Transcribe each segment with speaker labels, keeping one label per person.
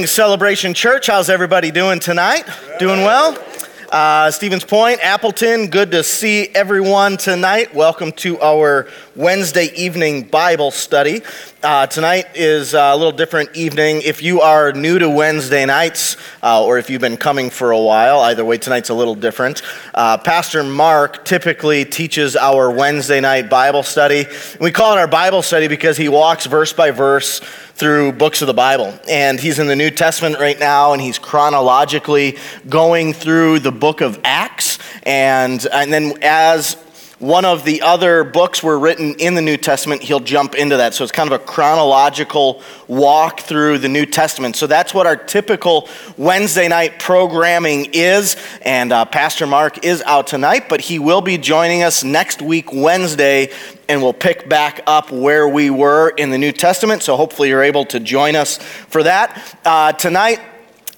Speaker 1: Evening, Celebration Church. How's everybody doing tonight? Doing well? Uh, Stevens Point, Appleton, good to see everyone tonight. Welcome to our Wednesday evening Bible study. Uh, tonight is a little different evening. If you are new to Wednesday nights, uh, or if you've been coming for a while, either way, tonight's a little different. Uh, Pastor Mark typically teaches our Wednesday night Bible study. We call it our Bible study because he walks verse by verse through books of the Bible. And he's in the New Testament right now, and he's chronologically going through the book of Acts. And, and then as one of the other books were written in the New Testament, he'll jump into that. So it's kind of a chronological walk through the New Testament. So that's what our typical Wednesday night programming is. And uh, Pastor Mark is out tonight, but he will be joining us next week, Wednesday, and we'll pick back up where we were in the New Testament. So hopefully you're able to join us for that. Uh, tonight,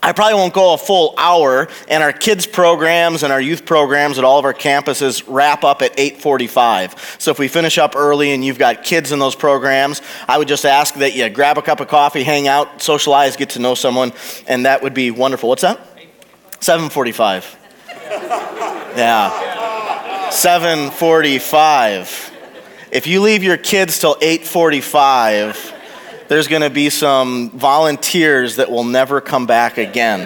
Speaker 1: I probably won't go a full hour, and our kids programs and our youth programs at all of our campuses wrap up at 8:45. So if we finish up early and you've got kids in those programs, I would just ask that you grab a cup of coffee, hang out, socialize, get to know someone, and that would be wonderful. What's that? 7:45. Yeah. 7:45. If you leave your kids till 8:45, there's going to be some volunteers that will never come back again.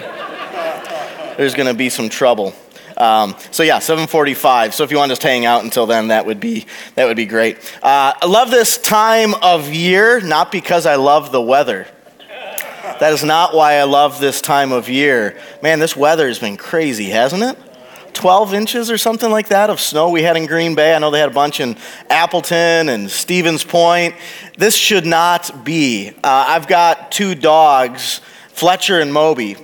Speaker 1: There's going to be some trouble. Um, so yeah, 7:45. So if you want to just hang out until then, that would be that would be great. Uh, I love this time of year, not because I love the weather. That is not why I love this time of year. Man, this weather has been crazy, hasn't it? 12 inches or something like that of snow we had in Green Bay. I know they had a bunch in Appleton and Stevens Point. This should not be. Uh, I've got two dogs, Fletcher and Moby.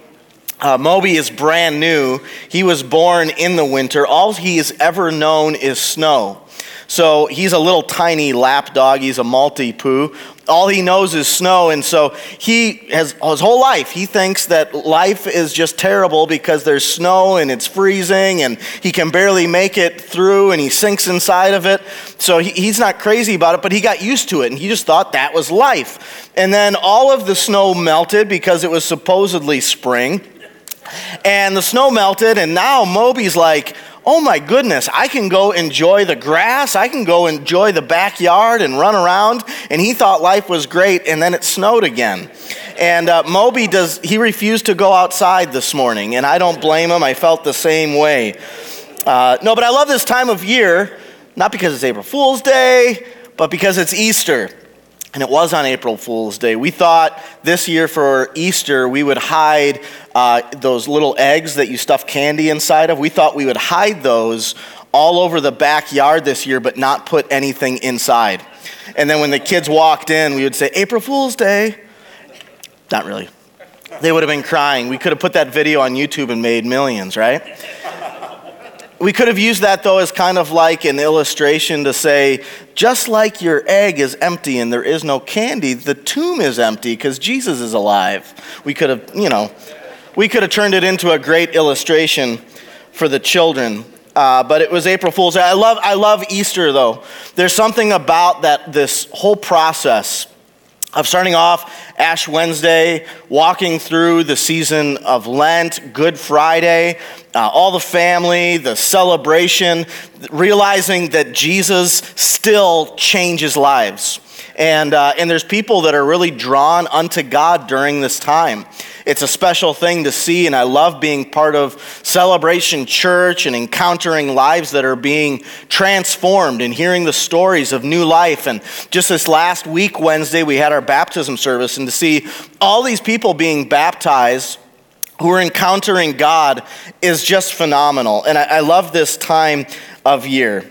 Speaker 1: Uh, Moby is brand new. He was born in the winter. All he has ever known is snow. So he's a little tiny lap dog. He's a Maltipoo all he knows is snow and so he has his whole life he thinks that life is just terrible because there's snow and it's freezing and he can barely make it through and he sinks inside of it. So he, he's not crazy about it but he got used to it and he just thought that was life. And then all of the snow melted because it was supposedly spring. And the snow melted and now moby's like oh my goodness, I can go enjoy the grass. I can go enjoy the backyard and run around. And he thought life was great, and then it snowed again. And uh, Moby does, he refused to go outside this morning, and I don't blame him. I felt the same way. Uh, no, but I love this time of year, not because it's April Fool's Day, but because it's Easter. And it was on April Fool's Day. We thought this year for Easter we would hide uh, those little eggs that you stuff candy inside of. We thought we would hide those all over the backyard this year, but not put anything inside. And then when the kids walked in, we would say, April Fool's Day. Not really. They would have been crying. We could have put that video on YouTube and made millions, right? We could have used that though as kind of like an illustration to say, just like your egg is empty and there is no candy, the tomb is empty because Jesus is alive. We could have, you know, we could have turned it into a great illustration for the children. Uh, but it was April Fool's Day. I love, I love Easter though. There's something about that, this whole process of starting off Ash Wednesday, walking through the season of Lent, Good Friday, uh, all the family, the celebration, realizing that Jesus still changes lives. And, uh, and there's people that are really drawn unto God during this time. It's a special thing to see, and I love being part of Celebration Church and encountering lives that are being transformed and hearing the stories of new life. And just this last week, Wednesday, we had our baptism service, and to see all these people being baptized who are encountering God is just phenomenal. And I, I love this time of year.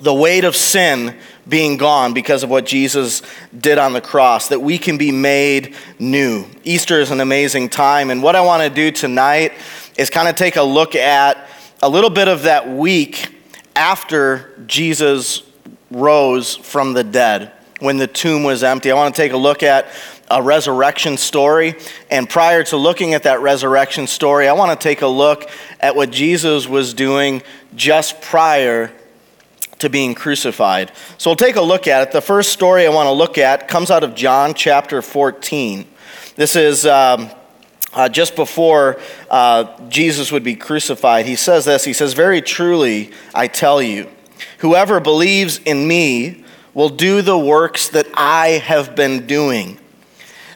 Speaker 1: The weight of sin being gone because of what Jesus did on the cross, that we can be made new. Easter is an amazing time. And what I want to do tonight is kind of take a look at a little bit of that week after Jesus rose from the dead when the tomb was empty. I want to take a look at a resurrection story. And prior to looking at that resurrection story, I want to take a look at what Jesus was doing just prior to being crucified. So we'll take a look at it. The first story I want to look at comes out of John chapter 14. This is um, uh, just before uh, Jesus would be crucified. He says this He says, Very truly, I tell you, whoever believes in me will do the works that I have been doing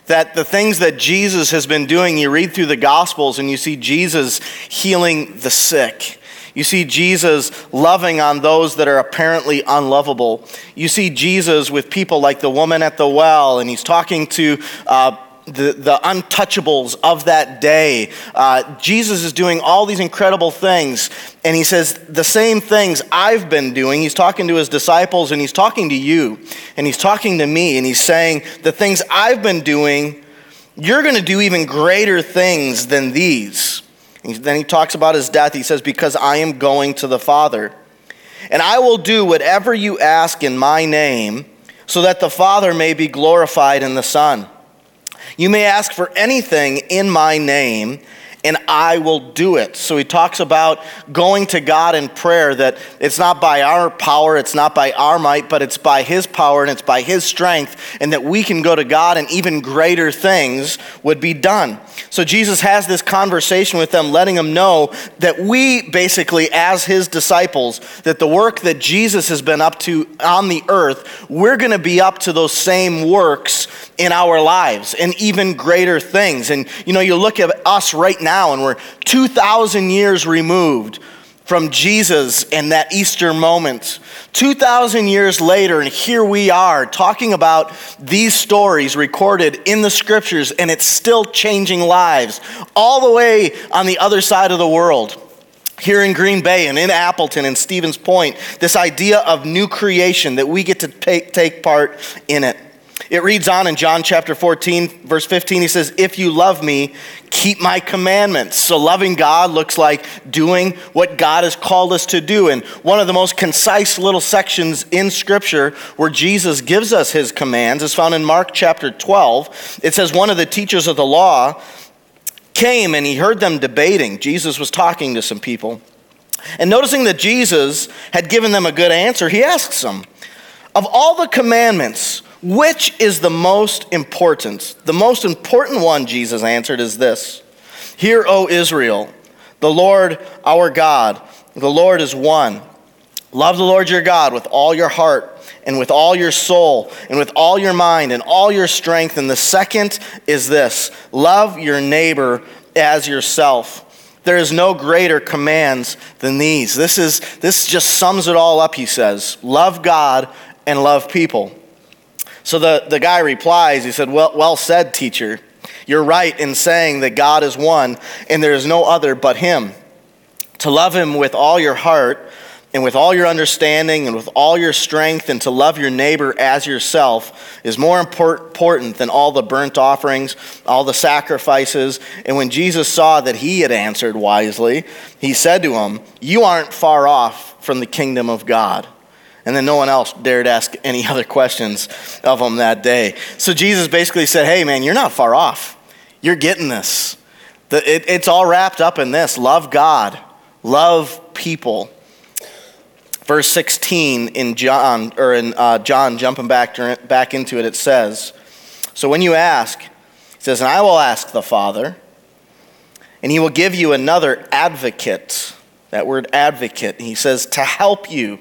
Speaker 1: that the things that Jesus has been doing, you read through the Gospels and you see Jesus healing the sick. You see Jesus loving on those that are apparently unlovable. You see Jesus with people like the woman at the well, and he's talking to uh, the, the untouchables of that day. Uh, Jesus is doing all these incredible things, and he says the same things I've been doing. He's talking to his disciples, and he's talking to you, and he's talking to me, and he's saying, The things I've been doing, you're going to do even greater things than these. And then he talks about his death. He says, Because I am going to the Father, and I will do whatever you ask in my name, so that the Father may be glorified in the Son. You may ask for anything in my name, and I will do it. So he talks about going to God in prayer that it's not by our power, it's not by our might, but it's by his power and it's by his strength, and that we can go to God and even greater things would be done. So Jesus has this conversation with them, letting them know that we basically, as his disciples, that the work that Jesus has been up to on the earth, we're going to be up to those same works in our lives and even greater things. And you know, you look at us right now and we're 2,000 years removed from Jesus and that Easter moment. 2,000 years later, and here we are talking about these stories recorded in the scriptures, and it's still changing lives all the way on the other side of the world. Here in Green Bay and in Appleton and Stevens Point, this idea of new creation that we get to take, take part in it. It reads on in John chapter 14, verse 15. He says, If you love me, keep my commandments. So, loving God looks like doing what God has called us to do. And one of the most concise little sections in Scripture where Jesus gives us his commands is found in Mark chapter 12. It says, One of the teachers of the law came and he heard them debating. Jesus was talking to some people. And noticing that Jesus had given them a good answer, he asks them, Of all the commandments, which is the most important? The most important one, Jesus answered, is this Hear, O Israel, the Lord our God, the Lord is one. Love the Lord your God with all your heart and with all your soul and with all your mind and all your strength. And the second is this love your neighbor as yourself. There is no greater commands than these. This, is, this just sums it all up, he says. Love God and love people. So the, the guy replies, he said, well, well said, teacher. You're right in saying that God is one and there is no other but Him. To love Him with all your heart and with all your understanding and with all your strength and to love your neighbor as yourself is more important than all the burnt offerings, all the sacrifices. And when Jesus saw that he had answered wisely, he said to him, You aren't far off from the kingdom of God. And then no one else dared ask any other questions of him that day. So Jesus basically said, Hey, man, you're not far off. You're getting this. The, it, it's all wrapped up in this love God, love people. Verse 16 in John, or in uh, John, jumping back, back into it, it says, So when you ask, it says, And I will ask the Father, and he will give you another advocate. That word advocate. He says, To help you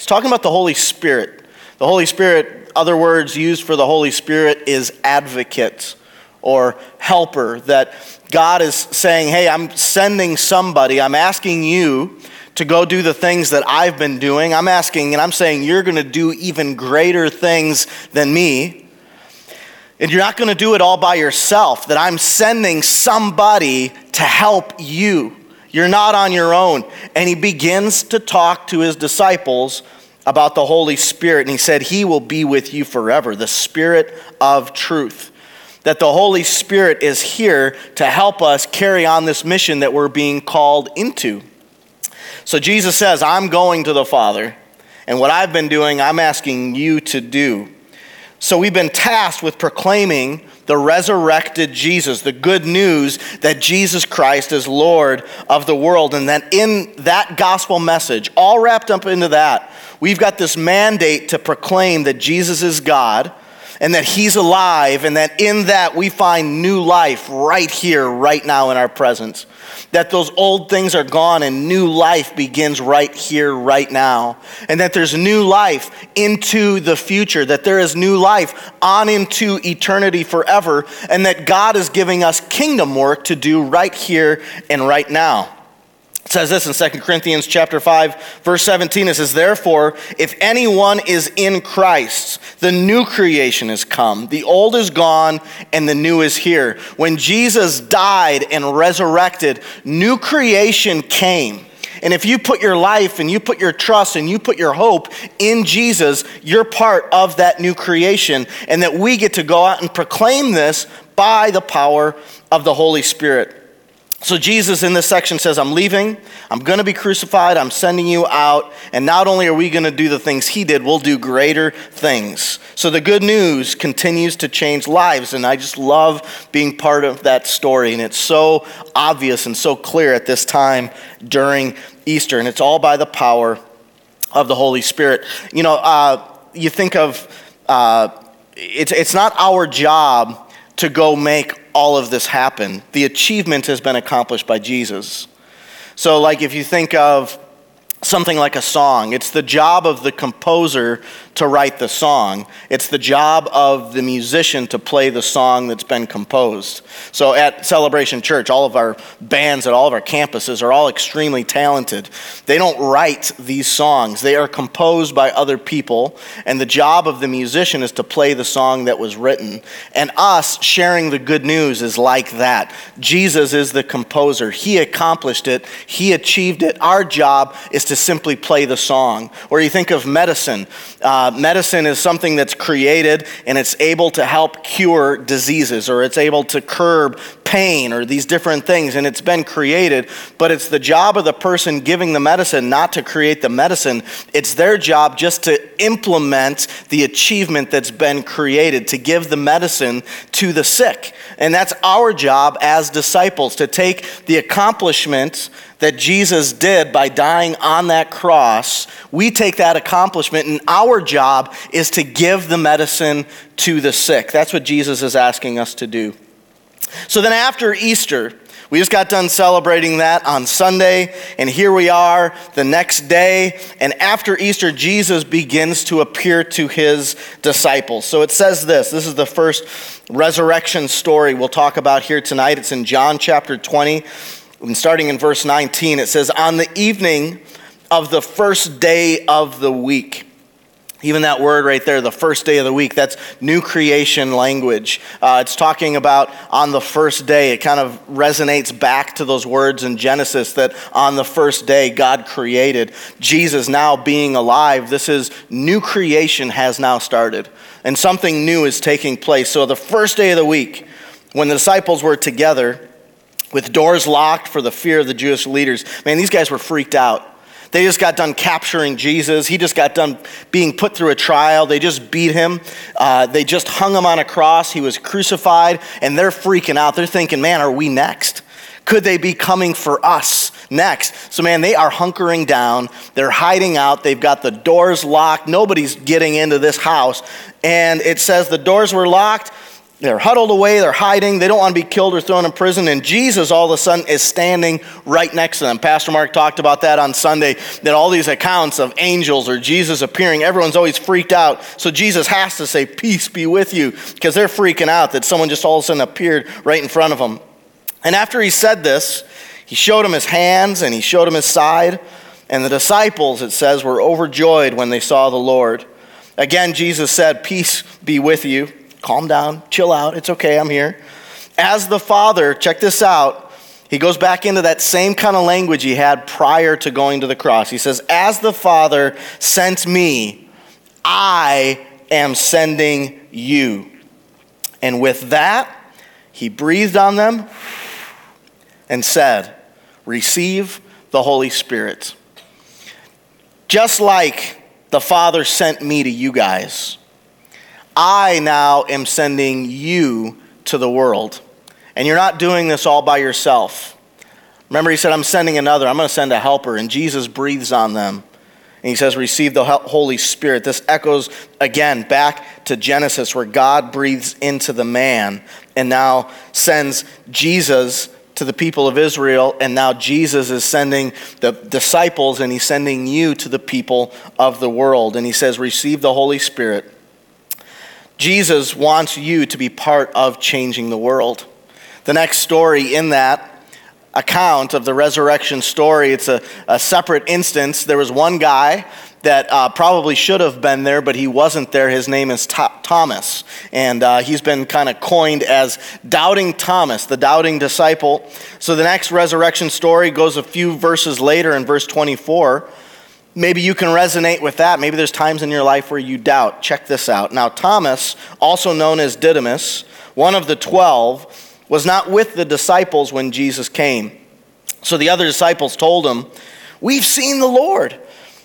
Speaker 1: He's talking about the Holy Spirit. The Holy Spirit, other words used for the Holy Spirit is advocate or helper. That God is saying, hey, I'm sending somebody, I'm asking you to go do the things that I've been doing. I'm asking and I'm saying, you're going to do even greater things than me. And you're not going to do it all by yourself, that I'm sending somebody to help you. You're not on your own. And he begins to talk to his disciples about the Holy Spirit. And he said, He will be with you forever, the Spirit of truth. That the Holy Spirit is here to help us carry on this mission that we're being called into. So Jesus says, I'm going to the Father, and what I've been doing, I'm asking you to do. So we've been tasked with proclaiming the resurrected Jesus, the good news that Jesus Christ is Lord of the world, and that in that gospel message, all wrapped up into that, we've got this mandate to proclaim that Jesus is God and that He's alive, and that in that we find new life right here, right now in our presence. That those old things are gone and new life begins right here, right now. And that there's new life into the future, that there is new life on into eternity forever, and that God is giving us kingdom work to do right here and right now. It says this in 2 Corinthians chapter 5 verse 17 it says therefore if anyone is in Christ the new creation has come the old is gone and the new is here when Jesus died and resurrected new creation came and if you put your life and you put your trust and you put your hope in Jesus, you're part of that new creation. And that we get to go out and proclaim this by the power of the Holy Spirit. So, Jesus in this section says, I'm leaving, I'm going to be crucified, I'm sending you out, and not only are we going to do the things he did, we'll do greater things. So, the good news continues to change lives, and I just love being part of that story. And it's so obvious and so clear at this time during Easter, and it's all by the power of the Holy Spirit. You know, uh, you think of uh, it's, it's not our job to go make all of this happen. The achievement has been accomplished by Jesus. So, like, if you think of something like a song. It's the job of the composer to write the song. It's the job of the musician to play the song that's been composed. So at Celebration Church, all of our bands at all of our campuses are all extremely talented. They don't write these songs, they are composed by other people, and the job of the musician is to play the song that was written. And us sharing the good news is like that. Jesus is the composer, He accomplished it, He achieved it. Our job is to simply play the song. Or you think of medicine. Uh, Uh, medicine is something that's created and it's able to help cure diseases or it's able to curb pain or these different things, and it's been created, but it's the job of the person giving the medicine not to create the medicine. It's their job just to implement the achievement that's been created, to give the medicine to the sick. And that's our job as disciples to take the accomplishments that Jesus did by dying on that cross, we take that accomplishment, and our job is to give the medicine to the sick. That's what Jesus is asking us to do. So then after Easter, we just got done celebrating that on Sunday, and here we are the next day. And after Easter, Jesus begins to appear to his disciples. So it says this this is the first resurrection story we'll talk about here tonight. It's in John chapter 20, and starting in verse 19, it says, On the evening of the first day of the week, even that word right there, the first day of the week, that's new creation language. Uh, it's talking about on the first day. It kind of resonates back to those words in Genesis that on the first day God created. Jesus now being alive, this is new creation has now started. And something new is taking place. So the first day of the week, when the disciples were together, with doors locked for the fear of the Jewish leaders, man, these guys were freaked out. They just got done capturing Jesus. He just got done being put through a trial. They just beat him. Uh, they just hung him on a cross. He was crucified, and they're freaking out. They're thinking, man, are we next? Could they be coming for us next? So, man, they are hunkering down. They're hiding out. They've got the doors locked. Nobody's getting into this house. And it says the doors were locked. They're huddled away, they're hiding, they don't want to be killed or thrown in prison, and Jesus all of a sudden is standing right next to them. Pastor Mark talked about that on Sunday, that all these accounts of angels or Jesus appearing, everyone's always freaked out. So Jesus has to say, Peace be with you, because they're freaking out that someone just all of a sudden appeared right in front of them. And after he said this, he showed him his hands and he showed him his side. And the disciples, it says, were overjoyed when they saw the Lord. Again, Jesus said, Peace be with you calm down, chill out, it's okay, I'm here. As the Father, check this out, he goes back into that same kind of language he had prior to going to the cross. He says, As the Father sent me, I am sending you. And with that, he breathed on them and said, Receive the Holy Spirit. Just like the Father sent me to you guys. I now am sending you to the world. And you're not doing this all by yourself. Remember, he said, I'm sending another. I'm going to send a helper. And Jesus breathes on them. And he says, Receive the Holy Spirit. This echoes again back to Genesis, where God breathes into the man and now sends Jesus to the people of Israel. And now Jesus is sending the disciples and he's sending you to the people of the world. And he says, Receive the Holy Spirit. Jesus wants you to be part of changing the world. The next story in that account of the resurrection story. It's a, a separate instance. There was one guy that uh, probably should have been there, but he wasn't there. His name is Thomas. And uh, he's been kind of coined as Doubting Thomas, the doubting disciple. So the next resurrection story goes a few verses later in verse 24. Maybe you can resonate with that. Maybe there's times in your life where you doubt. Check this out. Now, Thomas, also known as Didymus, one of the twelve, was not with the disciples when Jesus came. So the other disciples told him, We've seen the Lord.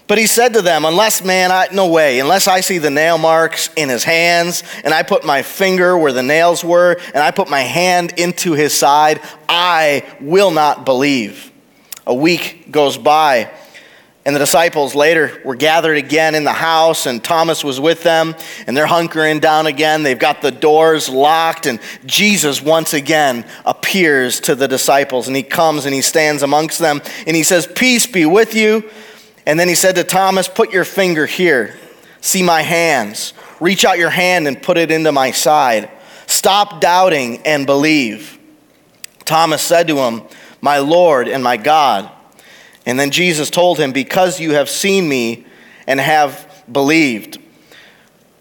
Speaker 1: But he said to them, Unless, man, I, no way, unless I see the nail marks in his hands, and I put my finger where the nails were, and I put my hand into his side, I will not believe. A week goes by. And the disciples later were gathered again in the house, and Thomas was with them, and they're hunkering down again. They've got the doors locked, and Jesus once again appears to the disciples, and he comes and he stands amongst them, and he says, Peace be with you. And then he said to Thomas, Put your finger here, see my hands, reach out your hand and put it into my side. Stop doubting and believe. Thomas said to him, My Lord and my God. And then Jesus told him, Because you have seen me and have believed.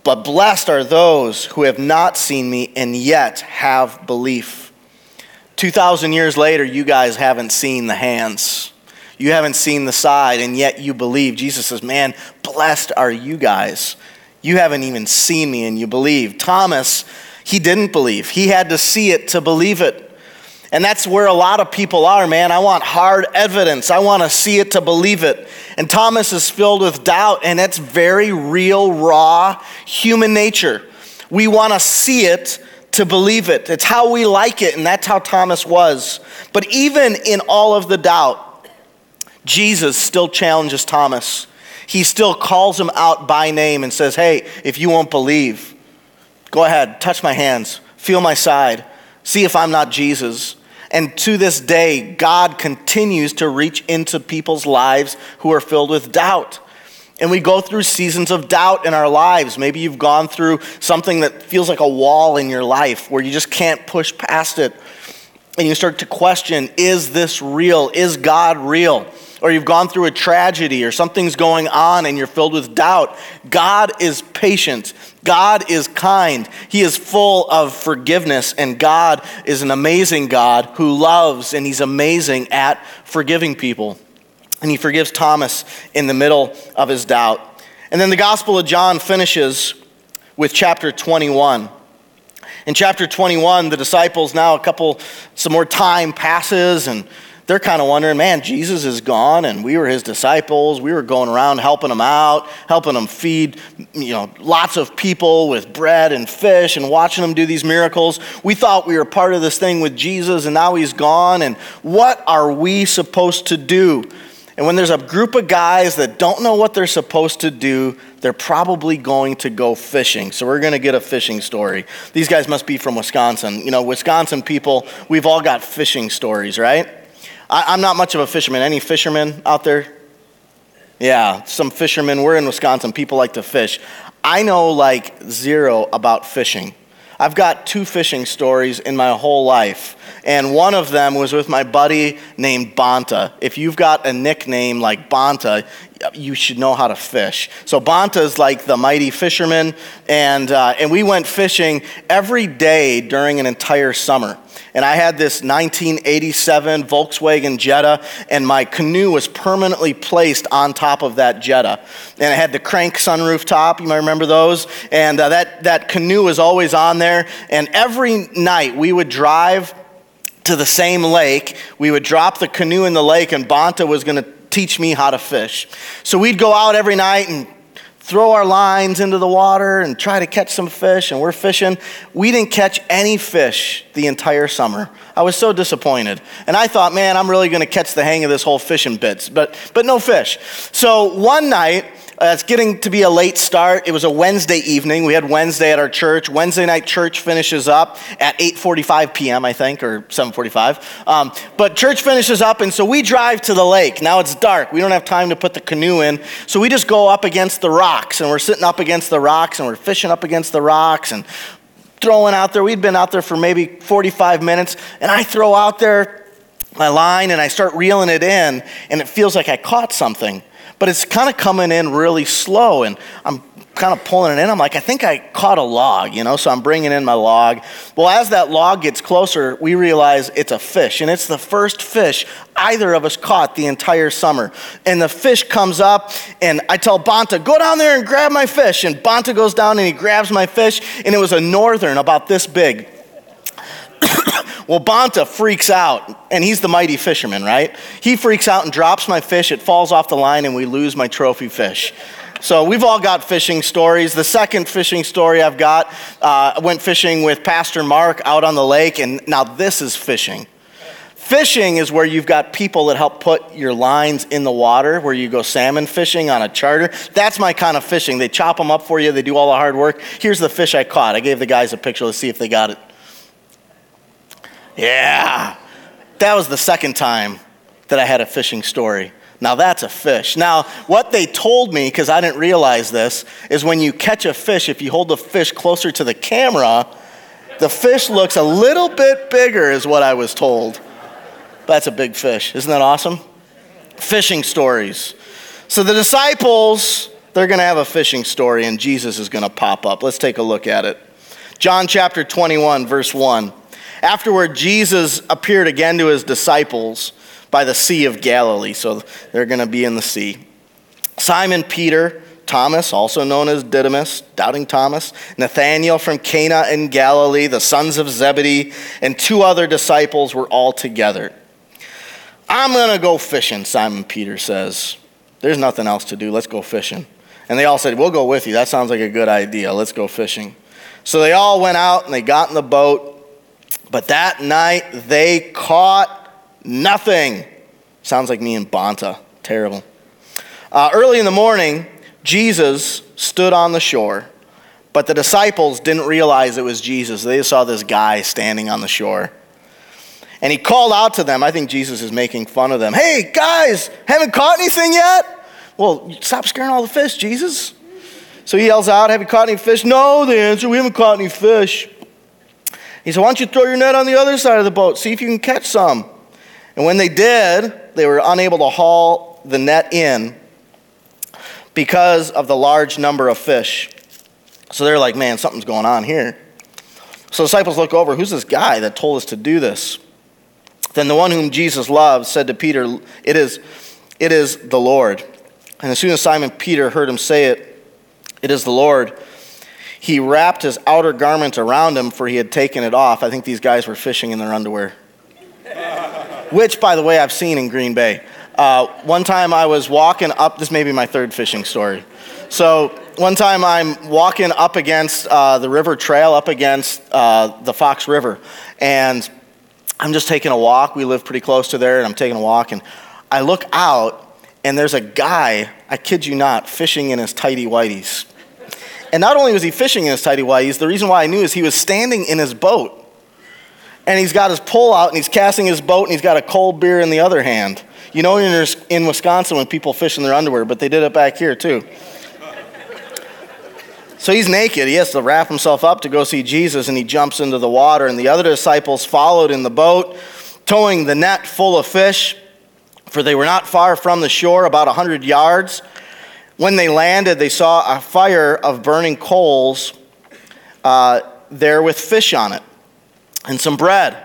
Speaker 1: But blessed are those who have not seen me and yet have belief. 2,000 years later, you guys haven't seen the hands. You haven't seen the side, and yet you believe. Jesus says, Man, blessed are you guys. You haven't even seen me and you believe. Thomas, he didn't believe. He had to see it to believe it. And that's where a lot of people are, man. I want hard evidence. I want to see it to believe it. And Thomas is filled with doubt, and it's very real, raw human nature. We want to see it to believe it. It's how we like it, and that's how Thomas was. But even in all of the doubt, Jesus still challenges Thomas. He still calls him out by name and says, Hey, if you won't believe, go ahead, touch my hands, feel my side, see if I'm not Jesus. And to this day, God continues to reach into people's lives who are filled with doubt. And we go through seasons of doubt in our lives. Maybe you've gone through something that feels like a wall in your life where you just can't push past it. And you start to question is this real? Is God real? or you've gone through a tragedy or something's going on and you're filled with doubt, God is patient. God is kind. He is full of forgiveness. And God is an amazing God who loves and He's amazing at forgiving people. And He forgives Thomas in the middle of his doubt. And then the Gospel of John finishes with chapter 21. In chapter 21, the disciples now, a couple, some more time passes, and they're kind of wondering, man, Jesus is gone and we were his disciples. We were going around helping him out, helping him feed, you know, lots of people with bread and fish and watching him do these miracles. We thought we were part of this thing with Jesus and now he's gone. And what are we supposed to do? And when there's a group of guys that don't know what they're supposed to do, they're probably going to go fishing. So we're going to get a fishing story. These guys must be from Wisconsin. You know, Wisconsin people, we've all got fishing stories, right? I, am not much of a fisherman. Any fishermen out there? Yeah, some fishermen. We're in Wisconsin. People like to fish. I know like zero about fishing. I've got two fishing stories in my whole life, and one of them was with my buddy named Bonta. If you've got a nickname like Bonta, you should know how to fish. So Bonta is like the mighty fisherman, and, uh, and we went fishing every day during an entire summer and I had this 1987 Volkswagen Jetta, and my canoe was permanently placed on top of that Jetta. And it had the crank sunroof top, you might remember those, and uh, that, that canoe was always on there. And every night we would drive to the same lake. We would drop the canoe in the lake, and Bonta was going to teach me how to fish. So we'd go out every night and throw our lines into the water and try to catch some fish, and we're fishing. We didn't catch any fish the entire summer. I was so disappointed. And I thought, man, I'm really going to catch the hang of this whole fishing bits, but, but no fish. So one night, uh, it's getting to be a late start. It was a Wednesday evening. We had Wednesday at our church. Wednesday night church finishes up at 8:45 p.m. I think, or 7:45. Um, but church finishes up, and so we drive to the lake. Now it's dark. We don't have time to put the canoe in, so we just go up against the rocks, and we're sitting up against the rocks, and we're fishing up against the rocks, and throwing out there. We'd been out there for maybe 45 minutes, and I throw out there my line, and I start reeling it in, and it feels like I caught something but it's kind of coming in really slow. And I'm kind of pulling it in. I'm like, I think I caught a log, you know, so I'm bringing in my log. Well, as that log gets closer, we realize it's a fish, and it's the first fish either of us caught the entire summer. And the fish comes up, and I tell Bonta, go down there and grab my fish. And Bonta goes down and he grabs my fish, and it was a northern about this big. Well, Bonta freaks out, and he's the mighty fisherman, right? He freaks out and drops my fish. It falls off the line, and we lose my trophy fish. So we've all got fishing stories. The second fishing story I've got, uh, I went fishing with Pastor Mark out on the lake, and now this is fishing. Fishing is where you've got people that help put your lines in the water, where you go salmon fishing on a charter. That's my kind of fishing. They chop them up for you, they do all the hard work. Here's the fish I caught. I gave the guys a picture. Let's see if they got it. Yeah. That was the second time that I had a fishing story. Now that's a fish. Now, what they told me, because I didn't realize this, is when you catch a fish, if you hold the fish closer to the camera, the fish looks a little bit bigger, is what I was told. That's a big fish. Isn't that awesome? Fishing stories. So the disciples, they're going to have a fishing story, and Jesus is going to pop up. Let's take a look at it. John chapter 21, verse 1. Afterward, Jesus appeared again to his disciples by the Sea of Galilee. So they're going to be in the sea. Simon Peter, Thomas, also known as Didymus, doubting Thomas, Nathanael from Cana in Galilee, the sons of Zebedee, and two other disciples were all together. I'm going to go fishing, Simon Peter says. There's nothing else to do. Let's go fishing. And they all said, We'll go with you. That sounds like a good idea. Let's go fishing. So they all went out and they got in the boat but that night they caught nothing. Sounds like me and Bonta. Terrible. Uh, early in the morning, Jesus stood on the shore, but the disciples didn't realize it was Jesus. They saw this guy standing on the shore. And he called out to them. I think Jesus is making fun of them. Hey, guys, haven't caught anything yet? Well, stop scaring all the fish, Jesus. So he yells out, Have you caught any fish? No, they answer, We haven't caught any fish. He said, Why don't you throw your net on the other side of the boat? See if you can catch some. And when they did, they were unable to haul the net in because of the large number of fish. So they're like, Man, something's going on here. So the disciples look over, Who's this guy that told us to do this? Then the one whom Jesus loved said to Peter, It is, it is the Lord. And as soon as Simon Peter heard him say it, It is the Lord he wrapped his outer garment around him, for he had taken it off. I think these guys were fishing in their underwear. Which, by the way, I've seen in Green Bay. Uh, one time I was walking up, this may be my third fishing story. So, one time I'm walking up against uh, the river trail, up against uh, the Fox River, and I'm just taking a walk. We live pretty close to there, and I'm taking a walk, and I look out, and there's a guy, I kid you not, fishing in his tighty whities. And not only was he fishing in his tidy whities, the reason why I knew is he was standing in his boat. And he's got his pole out and he's casting his boat and he's got a cold beer in the other hand. You know, in Wisconsin when people fish in their underwear, but they did it back here too. So he's naked. He has to wrap himself up to go see Jesus, and he jumps into the water. And the other disciples followed in the boat, towing the net full of fish, for they were not far from the shore, about a hundred yards. When they landed, they saw a fire of burning coals uh, there with fish on it and some bread.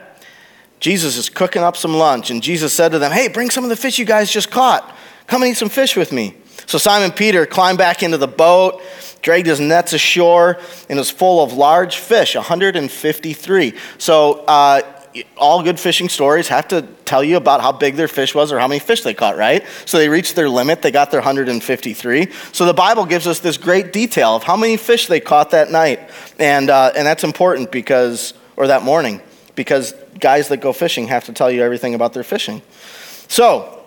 Speaker 1: Jesus is cooking up some lunch, and Jesus said to them, Hey, bring some of the fish you guys just caught. Come and eat some fish with me. So Simon Peter climbed back into the boat, dragged his nets ashore, and was full of large fish, 153. So uh, all good fishing stories have to tell you about how big their fish was or how many fish they caught, right? So they reached their limit. They got their 153. So the Bible gives us this great detail of how many fish they caught that night. And, uh, and that's important because, or that morning, because guys that go fishing have to tell you everything about their fishing. So,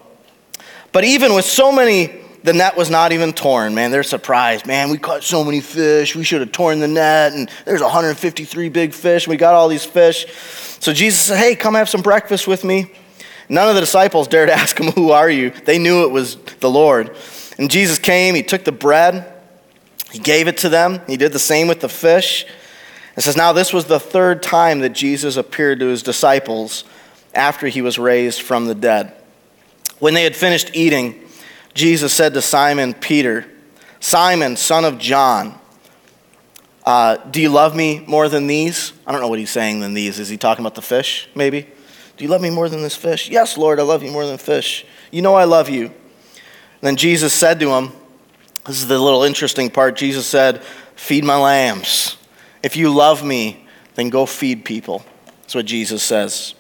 Speaker 1: but even with so many the net was not even torn. Man, they're surprised. Man, we caught so many fish. We should have torn the net. And there's 153 big fish. We got all these fish. So Jesus said, Hey, come have some breakfast with me. None of the disciples dared ask him, Who are you? They knew it was the Lord. And Jesus came, he took the bread, he gave it to them. He did the same with the fish. It says, Now this was the third time that Jesus appeared to his disciples after he was raised from the dead. When they had finished eating, Jesus said to Simon Peter, Simon, son of John, uh, do you love me more than these? I don't know what he's saying than these. Is he talking about the fish, maybe? Do you love me more than this fish? Yes, Lord, I love you more than fish. You know I love you. And then Jesus said to him, This is the little interesting part. Jesus said, Feed my lambs. If you love me, then go feed people. That's what Jesus says.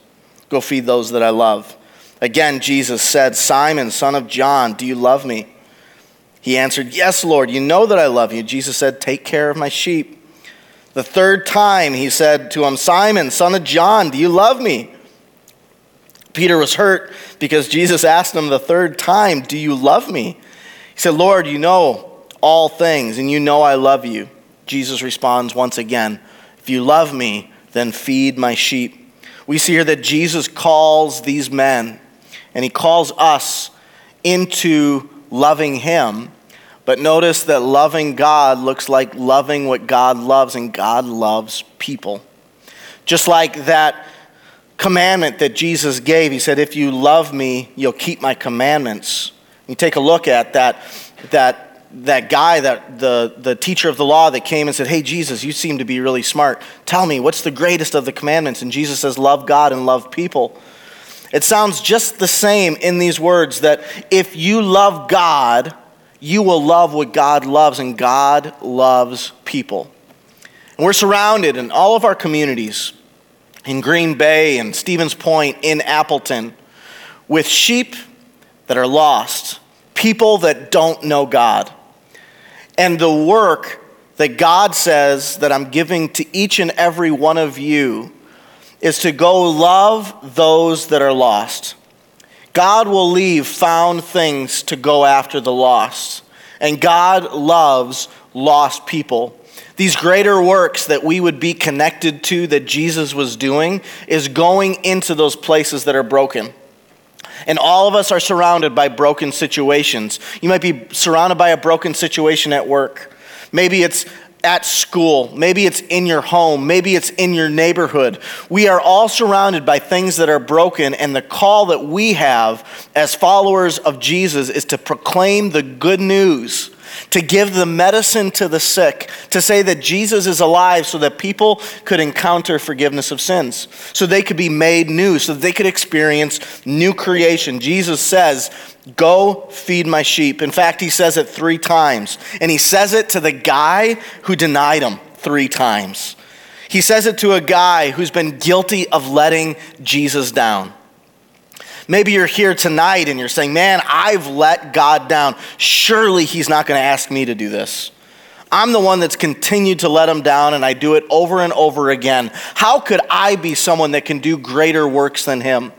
Speaker 1: Go feed those that I love. Again, Jesus said, Simon, son of John, do you love me? He answered, Yes, Lord, you know that I love you. Jesus said, Take care of my sheep. The third time he said to him, Simon, son of John, do you love me? Peter was hurt because Jesus asked him the third time, Do you love me? He said, Lord, you know all things, and you know I love you. Jesus responds once again, If you love me, then feed my sheep. We see here that Jesus calls these men and he calls us into loving him. But notice that loving God looks like loving what God loves, and God loves people. Just like that commandment that Jesus gave, he said, If you love me, you'll keep my commandments. You take a look at that, that that guy, that the, the teacher of the law that came and said, Hey, Jesus, you seem to be really smart. Tell me, what's the greatest of the commandments? And Jesus says, Love God and love people. It sounds just the same in these words that if you love God, you will love what God loves, and God loves people. And we're surrounded in all of our communities, in Green Bay and Stevens Point, in Appleton, with sheep that are lost, people that don't know God. And the work that God says that I'm giving to each and every one of you is to go love those that are lost. God will leave found things to go after the lost. And God loves lost people. These greater works that we would be connected to that Jesus was doing is going into those places that are broken. And all of us are surrounded by broken situations. You might be surrounded by a broken situation at work. Maybe it's at school, maybe it's in your home, maybe it's in your neighborhood. We are all surrounded by things that are broken, and the call that we have as followers of Jesus is to proclaim the good news to give the medicine to the sick, to say that Jesus is alive so that people could encounter forgiveness of sins, so they could be made new, so they could experience new creation. Jesus says, Go feed my sheep. In fact, he says it three times, and he says it to the guy who denied him three times. He says it to a guy who's been guilty of letting Jesus down. Maybe you're here tonight and you're saying, Man, I've let God down. Surely He's not going to ask me to do this. I'm the one that's continued to let him down, and I do it over and over again. How could I be someone that can do greater works than him?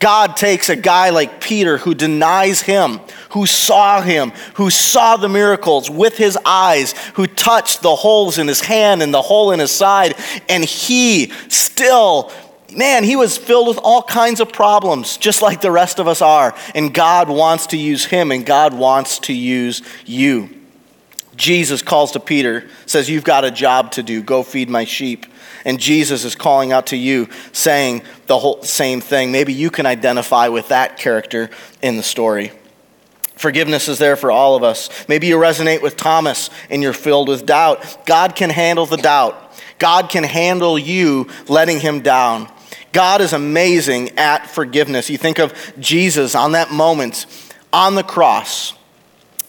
Speaker 1: God takes a guy like Peter who denies him, who saw him, who saw the miracles with his eyes, who touched the holes in his hand and the hole in his side, and he still man, he was filled with all kinds of problems, just like the rest of us are. And God wants to use him, and God wants to use you. Jesus calls to Peter, says, You've got a job to do. Go feed my sheep. And Jesus is calling out to you, saying the whole same thing. Maybe you can identify with that character in the story. Forgiveness is there for all of us. Maybe you resonate with Thomas and you're filled with doubt. God can handle the doubt. God can handle you letting him down. God is amazing at forgiveness. You think of Jesus on that moment on the cross,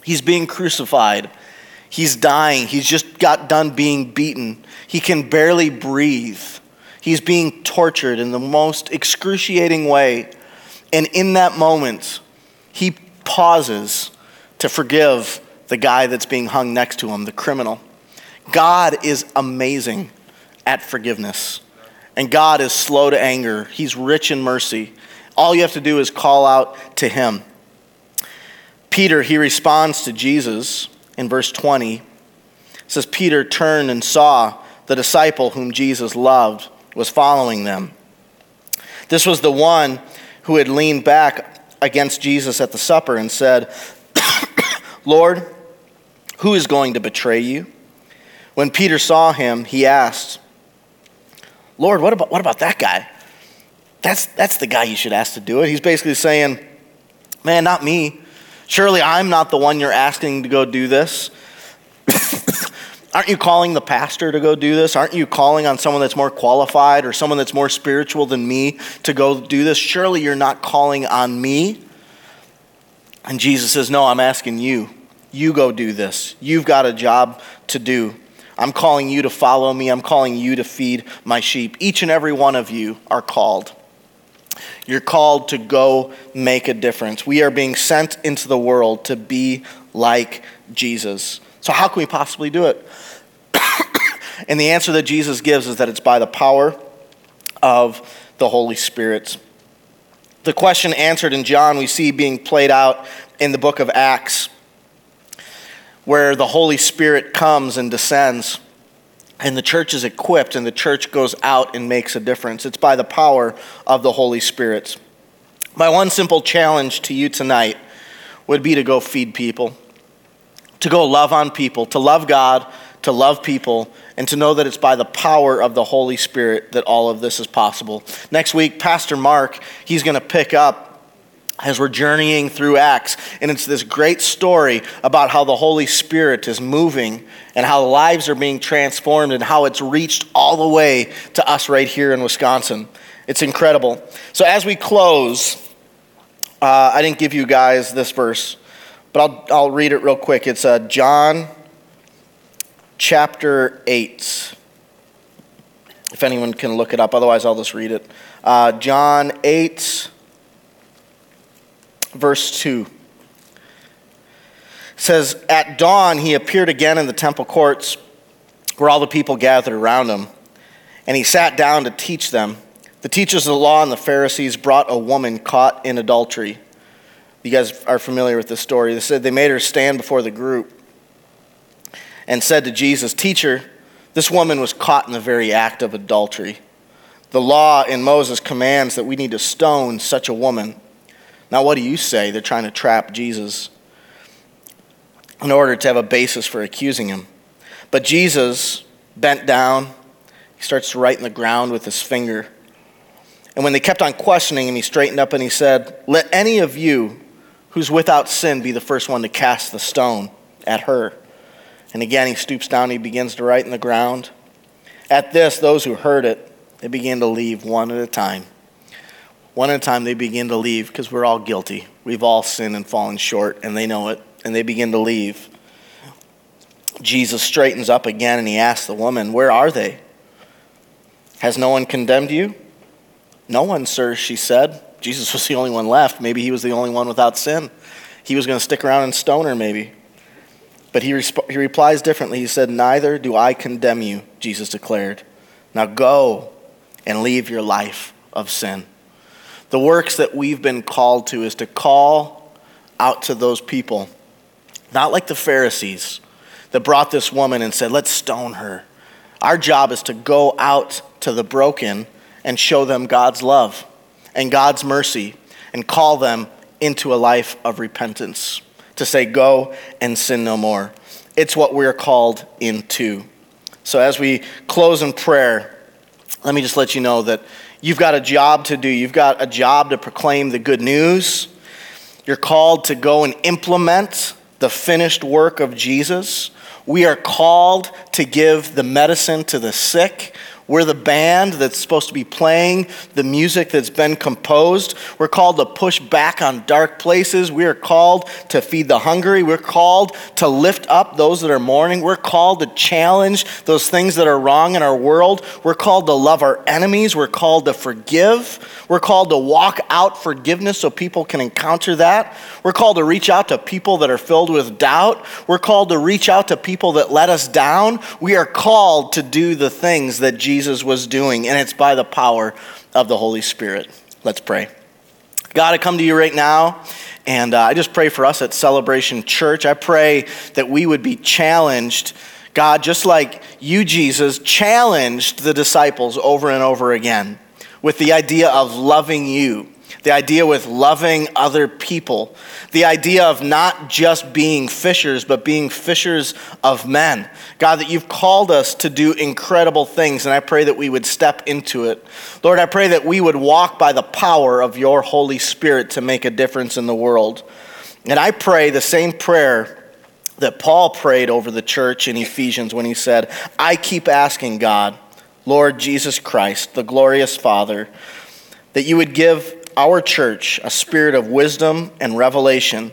Speaker 1: he's being crucified, he's dying, he's just got done being beaten, he can barely breathe. He's being tortured in the most excruciating way. And in that moment, he pauses to forgive the guy that's being hung next to him, the criminal. God is amazing at forgiveness. And God is slow to anger. He's rich in mercy. All you have to do is call out to him. Peter, he responds to Jesus in verse 20. It says, Peter turned and saw the disciple whom Jesus loved was following them. This was the one who had leaned back against Jesus at the supper and said, Lord, who is going to betray you? When Peter saw him, he asked, Lord, what about, what about that guy? That's, that's the guy you should ask to do it. He's basically saying, Man, not me. Surely I'm not the one you're asking to go do this. Aren't you calling the pastor to go do this? Aren't you calling on someone that's more qualified or someone that's more spiritual than me to go do this? Surely you're not calling on me. And Jesus says, No, I'm asking you. You go do this. You've got a job to do. I'm calling you to follow me. I'm calling you to feed my sheep. Each and every one of you are called. You're called to go make a difference. We are being sent into the world to be like Jesus. So, how can we possibly do it? and the answer that Jesus gives is that it's by the power of the Holy Spirit. The question answered in John, we see being played out in the book of Acts, where the Holy Spirit comes and descends, and the church is equipped, and the church goes out and makes a difference. It's by the power of the Holy Spirit. My one simple challenge to you tonight would be to go feed people to go love on people, to love God, to love people, and to know that it's by the power of the Holy Spirit that all of this is possible. Next week, Pastor Mark, he's going to pick up as we're journeying through Acts, and it's this great story about how the Holy Spirit is moving and how lives are being transformed and how it's reached all the way to us right here in Wisconsin. It's incredible. So, as we close, uh, I didn't give you guys this verse. But I'll, I'll read it real quick. It's uh, John chapter 8. If anyone can look it up, otherwise, I'll just read it. Uh, John 8, verse 2 says, At dawn he appeared again in the temple courts where all the people gathered around him, and he sat down to teach them. The teachers of the law and the Pharisees brought a woman caught in adultery. You guys are familiar with this story. They said they made her stand before the group and said to Jesus, Teacher, this woman was caught in the very act of adultery. The law in Moses commands that we need to stone such a woman. Now, what do you say? They're trying to trap Jesus in order to have a basis for accusing him. But Jesus bent down, he starts to write in the ground with his finger. And when they kept on questioning him, he straightened up and he said, Let any of you who's without sin be the first one to cast the stone at her. And again, he stoops down, he begins to write in the ground. At this, those who heard it, they began to leave one at a time. One at a time, they begin to leave because we're all guilty. We've all sinned and fallen short, and they know it, and they begin to leave. Jesus straightens up again and he asks the woman, Where are they? Has no one condemned you? No one, sir, she said. Jesus was the only one left. Maybe he was the only one without sin. He was going to stick around and stone her, maybe. But he, resp- he replies differently. He said, Neither do I condemn you, Jesus declared. Now go and leave your life of sin. The works that we've been called to is to call out to those people, not like the Pharisees that brought this woman and said, Let's stone her. Our job is to go out to the broken and show them God's love and God's mercy and call them into a life of repentance. To say, go and sin no more. It's what we're called into. So as we close in prayer, let me just let you know that you've got a job to do. You've got a job to proclaim the good news. You're called to go and implement the finished work of Jesus. We are called to give the medicine to the sick. We're the band that's supposed to be playing the music that's been composed. We're called to push back on dark places. We are called to feed the hungry. We're called to lift up those that are mourning. We're called to challenge those things that are wrong in our world. We're called to love our enemies. We're called to forgive. We're called to walk out forgiveness so people can encounter that. We're called to reach out to people that are filled with doubt. We're called to reach out to people that let us down. We are called to do the things that Jesus was doing, and it's by the power of the Holy Spirit. Let's pray. God, I come to you right now, and uh, I just pray for us at Celebration Church. I pray that we would be challenged, God, just like you, Jesus, challenged the disciples over and over again with the idea of loving you the idea with loving other people, the idea of not just being fishers, but being fishers of men. God, that you've called us to do incredible things, and I pray that we would step into it. Lord, I pray that we would walk by the power of your Holy Spirit to make a difference in the world. And I pray the same prayer that Paul prayed over the church in Ephesians when he said, I keep asking God, Lord Jesus Christ, the glorious Father, that you would give our church a spirit of wisdom and revelation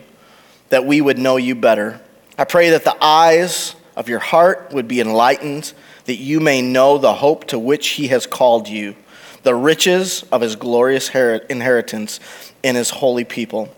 Speaker 1: that we would know you better. I pray that the eyes of your heart would be enlightened, that you may know the hope to which he has called you, the riches of his glorious inheritance in his holy people,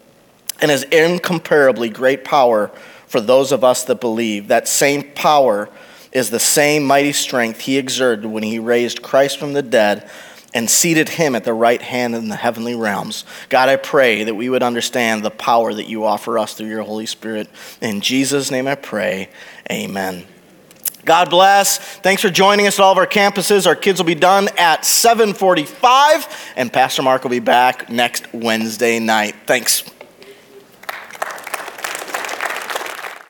Speaker 1: and his incomparably great power for those of us that believe. That same power is the same mighty strength he exerted when he raised Christ from the dead and seated him at the right hand in the heavenly realms. God, I pray that we would understand the power that you offer us through your Holy Spirit. In Jesus' name I pray. Amen. God bless. Thanks for joining us at all of our campuses. Our kids will be done at 7:45 and Pastor Mark will be back next Wednesday night. Thanks.